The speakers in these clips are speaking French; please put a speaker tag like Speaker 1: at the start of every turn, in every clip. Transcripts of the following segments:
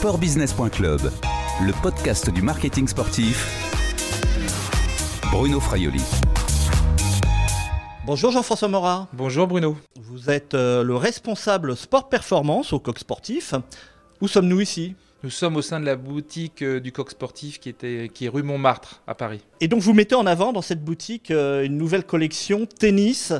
Speaker 1: sportbusiness.club, le podcast du marketing sportif. Bruno Fraioli.
Speaker 2: Bonjour Jean-François Morat.
Speaker 3: Bonjour Bruno.
Speaker 2: Vous êtes euh, le responsable sport performance au Coq Sportif. Où sommes-nous ici?
Speaker 3: Nous sommes au sein de la boutique euh, du Coq Sportif qui, était, qui est rue Montmartre à Paris.
Speaker 2: Et donc vous mettez en avant dans cette boutique euh, une nouvelle collection tennis.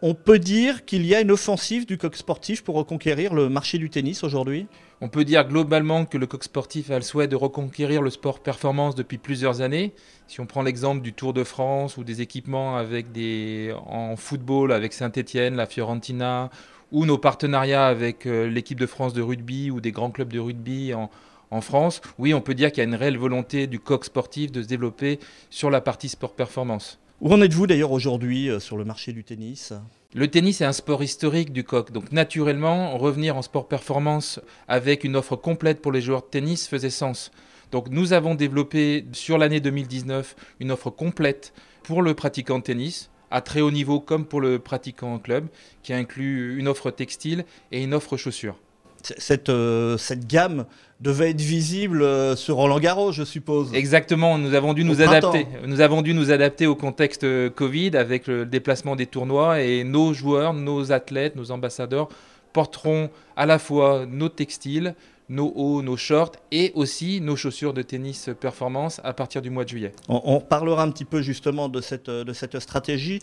Speaker 2: On peut dire qu'il y a une offensive du Coq Sportif pour reconquérir le marché du tennis aujourd'hui?
Speaker 3: On peut dire globalement que le Coq Sportif a le souhait de reconquérir le sport performance depuis plusieurs années. Si on prend l'exemple du Tour de France ou des équipements avec des, en football avec Saint-Etienne, la Fiorentina, ou nos partenariats avec euh, l'équipe de France de rugby ou des grands clubs de rugby en, en France, oui, on peut dire qu'il y a une réelle volonté du coq sportif de se développer sur la partie sport performance.
Speaker 2: Où en êtes-vous d'ailleurs aujourd'hui euh, sur le marché du tennis?
Speaker 3: Le tennis est un sport historique du coq, donc naturellement, revenir en sport performance avec une offre complète pour les joueurs de tennis faisait sens. Donc nous avons développé sur l'année 2019 une offre complète pour le pratiquant de tennis, à très haut niveau comme pour le pratiquant en club, qui inclut une offre textile et une offre chaussures.
Speaker 2: Cette, euh, cette gamme devait être visible euh, sur Roland Garros, je suppose.
Speaker 3: Exactement, nous avons dû
Speaker 2: Au
Speaker 3: nous
Speaker 2: printemps.
Speaker 3: adapter. Nous avons dû nous adapter au contexte euh, Covid avec le déplacement des tournois et nos joueurs, nos athlètes, nos ambassadeurs porteront à la fois nos textiles, nos hauts, nos shorts et aussi nos chaussures de tennis performance à partir du mois de juillet.
Speaker 2: On, on parlera un petit peu justement de cette, de cette stratégie.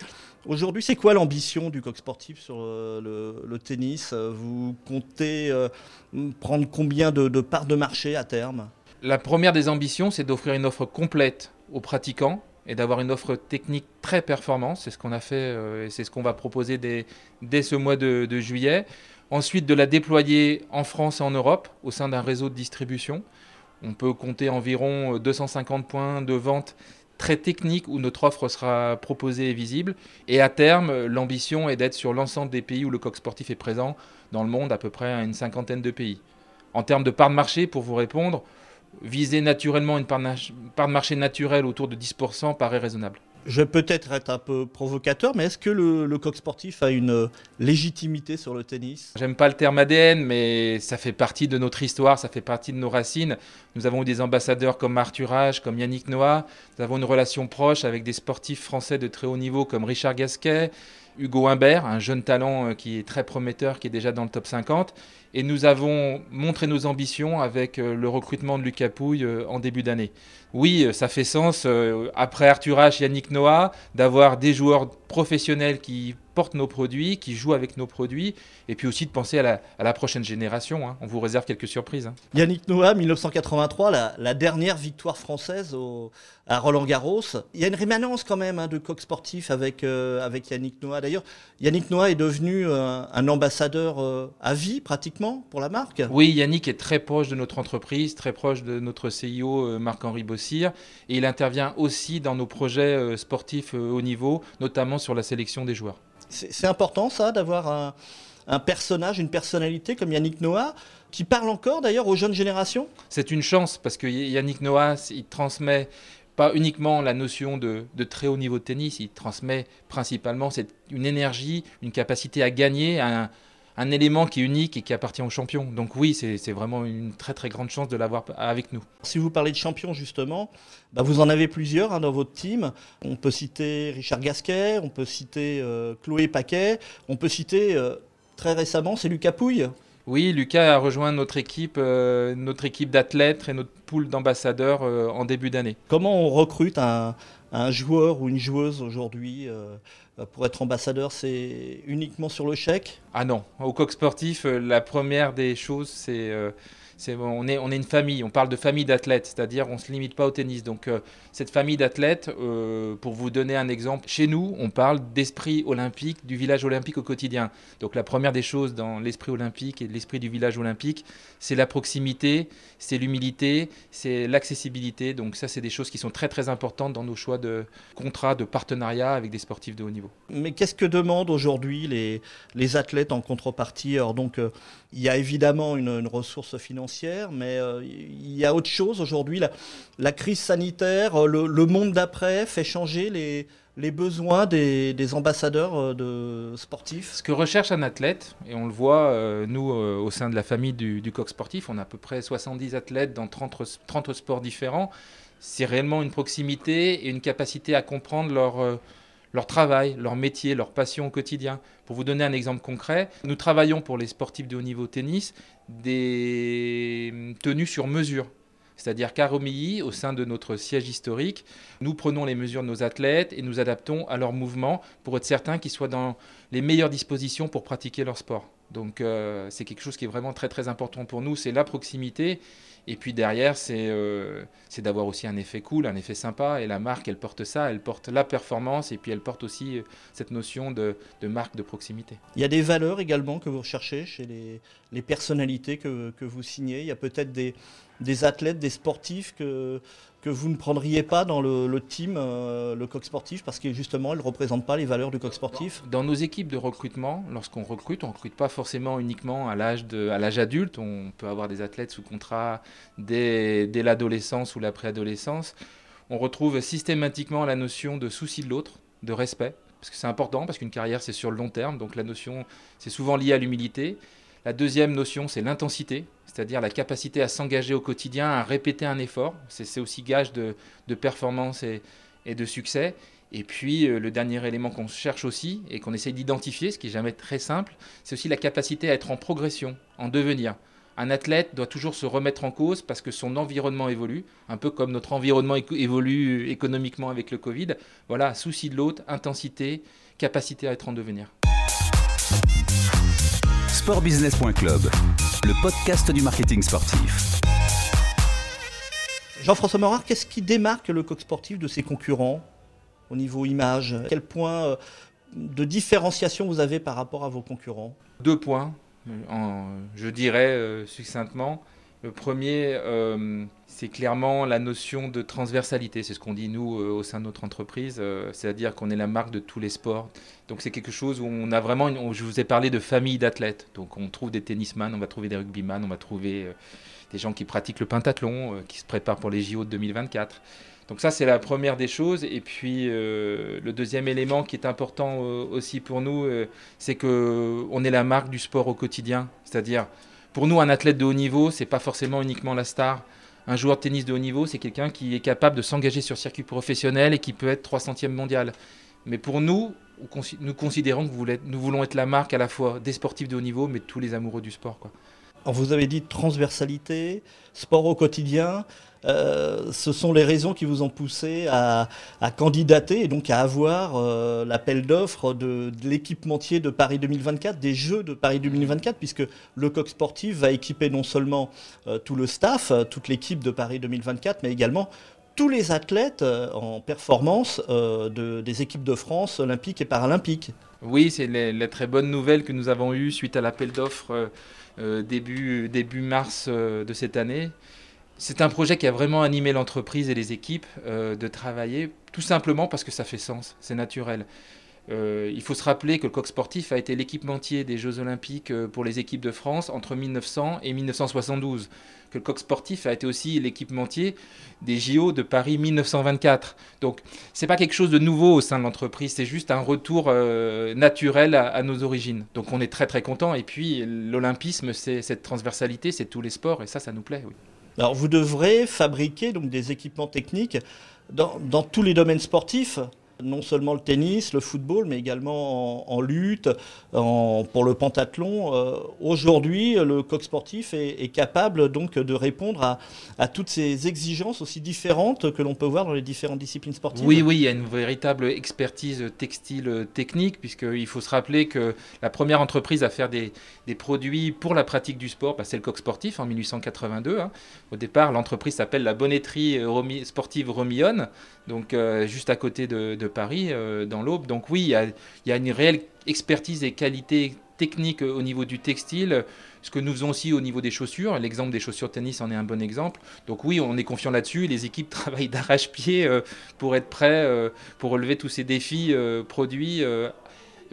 Speaker 2: Aujourd'hui, c'est quoi l'ambition du coq sportif sur euh, le, le tennis? Vous comptez euh, prendre combien de, de parts de marché à terme?
Speaker 3: La première des ambitions, c'est d'offrir une offre complète aux pratiquants et d'avoir une offre technique très performante. C'est ce qu'on a fait euh, et c'est ce qu'on va proposer dès, dès ce mois de, de juillet. Ensuite, de la déployer en France et en Europe au sein d'un réseau de distribution. On peut compter environ 250 points de vente très techniques où notre offre sera proposée et visible. Et à terme, l'ambition est d'être sur l'ensemble des pays où le coq sportif est présent dans le monde, à peu près à une cinquantaine de pays. En termes de part de marché, pour vous répondre, viser naturellement une part de, part de marché naturelle autour de 10% paraît raisonnable.
Speaker 2: Je vais peut-être être un peu provocateur, mais est-ce que le, coq sportif a une légitimité sur le tennis?
Speaker 3: J'aime pas le terme ADN, mais ça fait partie de notre histoire, ça fait partie de nos racines. Nous avons eu des ambassadeurs comme Arthur H, comme Yannick Noah. Nous avons une relation proche avec des sportifs français de très haut niveau comme Richard Gasquet, Hugo Humbert, un jeune talent euh, qui est très prometteur, qui est déjà dans le top 50. Et nous avons montré nos ambitions avec euh, le recrutement de Lucas Pouille euh, en début d'année. Oui, ça fait sens, après Arthur H, Yannick Noah, d'avoir des joueurs professionnels qui portent nos produits, qui jouent avec nos produits, et puis aussi de penser à la, à la prochaine génération. hein. On vous réserve quelques surprises. hein.
Speaker 2: Yannick Noah, 1983, la, la dernière victoire française au- à Roland Garros. Il y a une rémanence quand même hein, de coq sportif avec, euh, avec Yannick Noah. D'ailleurs, Yannick Noah est devenu euh, un ambassadeur euh, à vie pratiquement pour la marque.
Speaker 3: Oui, Yannick est très proche de notre entreprise, très proche de notre CIO Marc-Henri Bossir, et il intervient aussi dans nos projets sportifs haut niveau, notamment sur la sélection des joueurs.
Speaker 2: C'est important ça d'avoir un, un personnage, une personnalité comme Yannick Noah qui parle encore d'ailleurs aux jeunes générations?
Speaker 3: C'est une chance parce que Yannick Noah, il transmet pas uniquement la notion de, de très haut niveau de tennis, il transmet principalement cette, une énergie, une capacité à gagner, un, un élément qui est unique et qui appartient aux champions. Donc oui, c'est vraiment une très très grande chance de l'avoir avec nous.
Speaker 2: Si vous parlez de champions justement, bah, vous en avez plusieurs hein, dans votre team. On peut citer Richard Gasquet, on peut citer euh, Chloé Paquet, on peut citer euh, très récemment c'est Lucas Pouille.
Speaker 3: Oui, Lucas a rejoint notre équipe, euh, notre équipe d'athlètes et notre pool d'ambassadeurs euh, en début d'année.
Speaker 2: Comment on recrute un, un joueur ou une joueuse aujourd'hui euh, pour être ambassadeur? C'est uniquement sur le chèque?
Speaker 3: Ah non, au coq sportif, la première des choses, c'est on, est, une famille, on parle de famille d'athlètes, c'est-à-dire on ne se limite pas au tennis. Donc euh, cette famille d'athlètes, euh, pour vous donner un exemple, chez nous, on parle d'esprit olympique, du village olympique au quotidien. Donc la première des choses dans l'esprit olympique et l'esprit du village olympique, c'est la proximité, c'est l'humilité, c'est l'accessibilité. Donc ça, c'est des choses qui sont très très importantes dans nos choix de contrats, de partenariat avec des sportifs de haut niveau.
Speaker 2: Mais qu'est-ce que demandent aujourd'hui les, athlètes en contrepartie? Alors donc, euh, il y a évidemment une ressource financière, mais euh, il y a autre chose aujourd'hui. La, crise sanitaire, euh, le, monde d'après fait changer les, besoins des, ambassadeurs euh, de sportifs
Speaker 3: Ce que recherche un athlète, et on le voit, nous, au sein de la famille du, coq sportif, on a à peu près 70 athlètes dans 30, 30 sports différents, c'est réellement une proximité et une capacité à comprendre leur, leur travail, leur métier, leur passion au quotidien. Pour vous donner un exemple concret, nous travaillons pour les sportifs de haut niveau tennis des tenues sur mesure. C'est-à-dire qu'à Romilly, au sein de notre siège historique, nous prenons les mesures de nos athlètes et nous adaptons à leurs mouvements pour être certains qu'ils soient dans les meilleures dispositions pour pratiquer leur sport. Donc euh, c'est quelque chose qui est vraiment très très important pour nous, c'est la proximité. Et puis derrière, euh, c'est d'avoir aussi un effet cool, un effet sympa. Et la marque, elle porte ça, elle porte la performance et puis elle porte aussi euh, cette notion de, marque de proximité.
Speaker 2: Il y a des valeurs également que vous recherchez chez les, personnalités que, que, vous signez. Il y a peut-être des, des athlètes, des sportifs que, que vous ne prendriez pas dans le, team, euh, le coq sportif, parce que justement, ils ne représentent pas les valeurs du coq sportif
Speaker 3: Dans nos équipes de recrutement, lorsqu'on recrute, on ne recrute pas forcément uniquement à l'âge adulte. On peut avoir des athlètes sous contrat dès, l'adolescence ou la préadolescence. On retrouve systématiquement la notion de souci de l'autre, de respect, parce que c'est important, parce qu'une carrière, c'est sur le long terme. Donc la notion, c'est souvent lié à l'humilité. La deuxième notion, c'est l'intensité, c'est-à-dire la capacité à s'engager au quotidien, à répéter un effort. C'est aussi gage de, performance et, de succès. Et puis euh, le dernier élément qu'on cherche aussi et qu'on essaie d'identifier, ce qui n'est jamais très simple, c'est aussi la capacité à être en progression, en devenir. Un athlète doit toujours se remettre en cause parce que son environnement évolue, un peu comme notre environnement évolue économiquement avec le Covid. Voilà, souci de l'autre, intensité, capacité à être en devenir
Speaker 1: sportbusiness.club, le podcast du marketing sportif.
Speaker 2: Jean-François Morard, qu'est-ce qui démarque le coq sportif de ses concurrents au niveau image? Quel point euh, de différenciation vous avez par rapport à vos concurrents?
Speaker 3: Deux points, je dirais euh, succinctement. Le premier, euh, c'est clairement la notion de transversalité. C'est ce qu'on dit nous euh, au sein de notre entreprise, c'est-à-dire qu'on est la marque de tous les sports. Donc c'est quelque chose où on a vraiment, je vous ai parlé de famille d'athlètes. Donc on trouve des tennisman, on va trouver des rugbyman, on va trouver des gens qui pratiquent le pentathlon, qui se préparent pour les JO de 2024. Donc ça c'est la première des choses. Et puis le deuxième élément qui est important aussi pour nous, c'est que on est la marque du sport au quotidien, c'est-à-dire pour nous, un athlète de haut niveau, c'est pas forcément uniquement la star. Un joueur de tennis de haut niveau, c'est quelqu'un qui est capable de s'engager sur circuit professionnel et qui peut être 300e mondial. Mais pour nous, nous considérons que nous voulons être la marque à la fois des sportifs de haut niveau, mais de tous les amoureux du sport.
Speaker 2: Vous avez dit transversalité, sport au quotidien. Euh, ce sont les raisons qui vous ont poussé à, candidater et donc à avoir euh, l'appel d'offres de, l'équipementier de Paris 2024, des Jeux de Paris 2024, puisque le coq sportif va équiper non seulement euh, tout le staff, toute l'équipe de Paris 2024, mais également tous les athlètes en performance des équipes de France olympiques et paralympiques.
Speaker 3: Oui, c'est la très bonne nouvelle que nous avons eue suite à l'appel d'offres début, début mars de cette année. C'est un projet qui a vraiment animé l'entreprise et les équipes euh, de travailler, tout simplement parce que ça fait sens, c'est naturel. Euh, il faut se rappeler que le coq sportif a été l'équipementier des Jeux Olympiques euh, pour les équipes de France entre 1900 et 1972. Que le coq sportif a été aussi l'équipementier des JO de Paris 1924. Donc, c'est pas quelque chose de nouveau au sein de l'entreprise, c'est juste un retour naturel à, nos origines. Donc, on est très très content. Et puis, l'olympisme, c'est cette transversalité, c'est tous les sports, et ça, ça nous plaît. Oui.
Speaker 2: Alors vous devrez fabriquer donc des équipements techniques dans tous les domaines sportifs non seulement le tennis, le football, mais également en, lutte, pour le pentathlon. Euh, aujourd'hui, le coq sportif est, capable donc de répondre à, toutes ces exigences aussi différentes que l'on peut voir dans les différentes disciplines sportives.
Speaker 3: Oui, oui, il y a une véritable expertise textile technique, puisqu'il faut se rappeler que la première entreprise à faire des, produits pour la pratique du sport, bah, c'est le coq sportif en 1882. Hein. Au départ, l'entreprise s'appelle la Bonnetterie sportive Romillonne, donc euh, juste à côté de Paris, euh, dans l'Aube. Donc oui, il y, a, une réelle expertise et qualité technique au niveau du textile, ce que nous faisons aussi au niveau des chaussures. L'exemple des chaussures tennis en est un bon exemple. Donc oui, on est confiant là-dessus. Les équipes travaillent d'arrache-pied euh, pour être prêts, euh, pour relever tous ces défis produits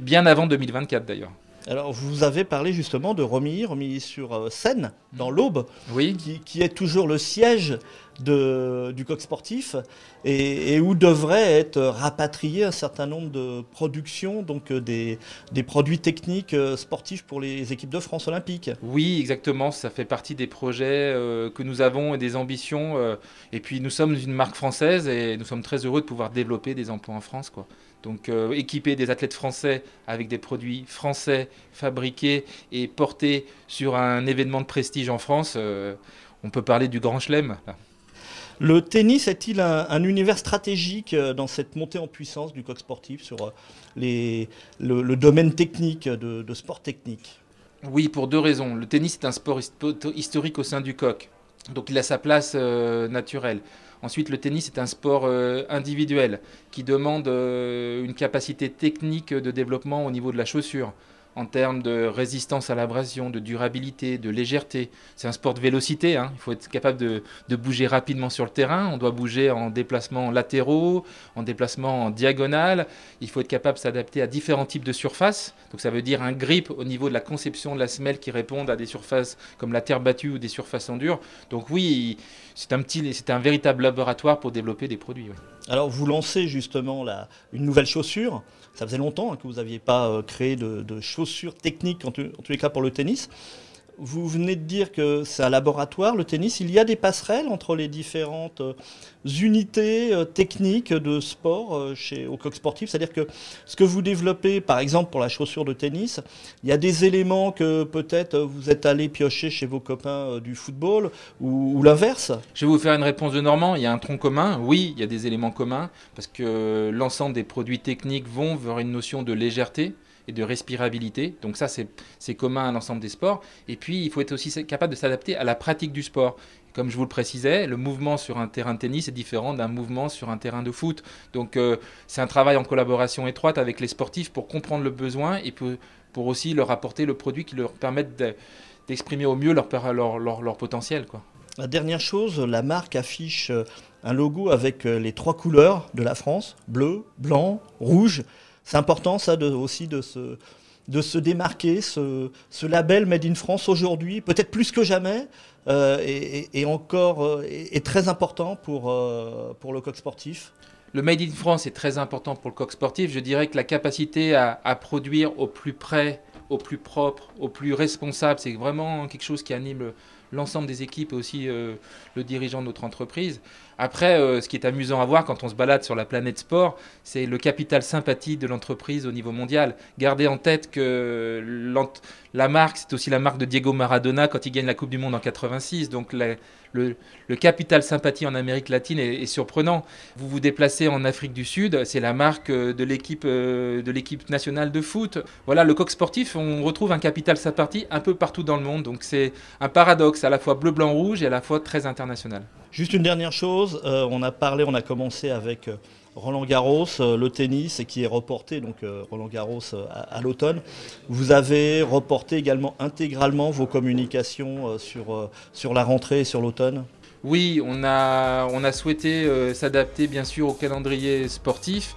Speaker 3: bien avant 2024 d'ailleurs.
Speaker 2: Alors, vous avez parlé justement de Romilly, Romilly sur euh, Seine, dans l'Aube,
Speaker 3: Oui,
Speaker 2: qui, qui est toujours le siège du coq sportif et, où devrait être rapatrié un certain nombre de productions, donc euh, des, produits techniques euh, sportifs pour les équipes de France olympiques.
Speaker 3: oui, exactement. Ça fait partie des projets euh, que nous avons et des ambitions. et puis nous sommes une marque française et nous sommes très heureux de pouvoir développer des emplois en France. Donc équiper des athlètes français avec des produits français fabriqués et portés sur un événement de prestige en France, on peut parler du Grand Chelem.
Speaker 2: Le tennis est-il un, un univers stratégique euh, dans cette montée en puissance du coq sportif sur euh, le, domaine technique de, sport technique?
Speaker 3: Oui, pour deux raisons. Le tennis est un sport hist- historique au sein du coq, donc il a sa place euh, naturelle. Ensuite, le tennis est un sport individuel qui demande une capacité technique de développement au niveau de la chaussure, en termes de résistance à l'abrasion, de durabilité, de légèreté. C'est un sport de vélocité, hein. il faut être capable de, bouger rapidement sur le terrain, on doit bouger en déplacements latéraux, en déplacement en il faut être capable de s'adapter à différents types de surfaces, donc ça veut dire un grip au niveau de la conception de la semelle qui répondent à des surfaces comme la terre battue ou des surfaces en dur. Donc oui, c'est un, petit, c'est un véritable laboratoire pour développer des produits.
Speaker 2: Alors vous lancez justement la, une nouvelle chaussure. Ça faisait longtemps hein, que vous n'aviez pas euh, créé de, de chaussures techniques, en, en tous les cas pour le tennis. Vous venez de dire que c'est un laboratoire, le tennis. Il y a des passerelles entre les différentes euh, unités euh, techniques de sport euh, chez, au coq sportif? C'est-à-dire que ce que vous développez, par exemple pour la chaussure de tennis, il y a des éléments que peut-être vous êtes allé piocher chez vos copains du football ou, ou l'inverse?
Speaker 3: Je vais vous faire une réponse de Normand. Il y a un tronc commun. Oui, il y a des éléments communs parce que l'ensemble des produits techniques vont vers une notion de légèreté et de respirabilité. Donc ça, c'est commun à l'ensemble des sports. Et puis, il faut être aussi capable de s'adapter à la pratique du sport. Comme je vous le précisais, le mouvement sur un terrain de tennis est différent d'un mouvement sur un terrain de foot. Donc euh, c'est un travail en collaboration étroite avec les sportifs pour comprendre le besoin et pour, aussi leur apporter le produit qui leur permette de- d'exprimer au mieux leur, potentiel.
Speaker 2: La dernière chose, la marque affiche euh, un logo avec euh, les trois couleurs de la France, bleu, blanc, rouge. C'est important ça aussi de se, de se démarquer, ce, ce label Made in France aujourd'hui, peut-être plus que jamais, euh, et, encore euh, est, est très important pour, euh, pour le coq sportif.
Speaker 3: Le Made in France est très important pour le coq sportif. Je dirais que la capacité à, à produire au plus près, au plus propre, au plus responsable, c'est vraiment quelque chose qui anime l'ensemble des équipes et aussi euh, le dirigeant de notre entreprise. Après, euh, ce qui est amusant à voir quand on se balade sur la planète sport, c'est le capital sympathie de l'entreprise au niveau mondial. Gardez en tête que la marque, c'est aussi la marque de Diego Maradona quand il gagne la Coupe du Monde en 86. Donc la- le, capital sympathie en Amérique latine est, surprenant. Vous vous déplacez en Afrique du Sud, c'est la marque euh, de l'équipe euh, de l'équipe nationale de foot. Voilà, le coq sportif, on retrouve un capital sympathie un peu partout dans le monde. Donc c'est un paradoxe à la fois bleu, blanc, rouge et à la fois très international.
Speaker 2: Juste une dernière chose, euh, on a parlé, on a commencé avec Roland Garros, euh, le tennis, et qui est reporté, donc euh, Roland Garros euh, à, l'automne. Vous avez reporté également intégralement vos communications sur, la rentrée et sur l'automne?
Speaker 3: Oui, on a, souhaité s'adapter bien sûr au calendrier sportif,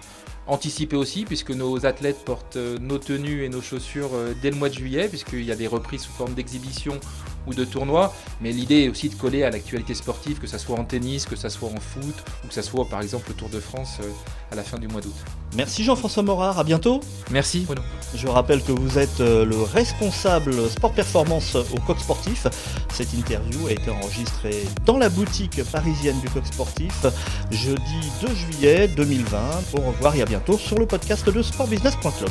Speaker 3: anticiper aussi puisque nos athlètes portent nos tenues et nos chaussures dès le mois de juillet puisqu'il y a des reprises sous forme d'exhibition ou de tournoi. Mais l'idée est aussi de coller à l'actualité sportive, que ce soit en tennis, que ce soit en foot ou que ce soit par exemple le Tour de France euh, à la fin du mois d'août.
Speaker 2: Merci Jean-François Morard, à bientôt.
Speaker 3: Merci Bruno.
Speaker 2: Je rappelle que vous êtes euh, le responsable sport performance au Coq Sportif. Cette interview a été enregistrée dans la boutique parisienne du Coq Sportif jeudi 2 juillet 2020. Au revoir et à bientôt sur le podcast de sportbusiness.club.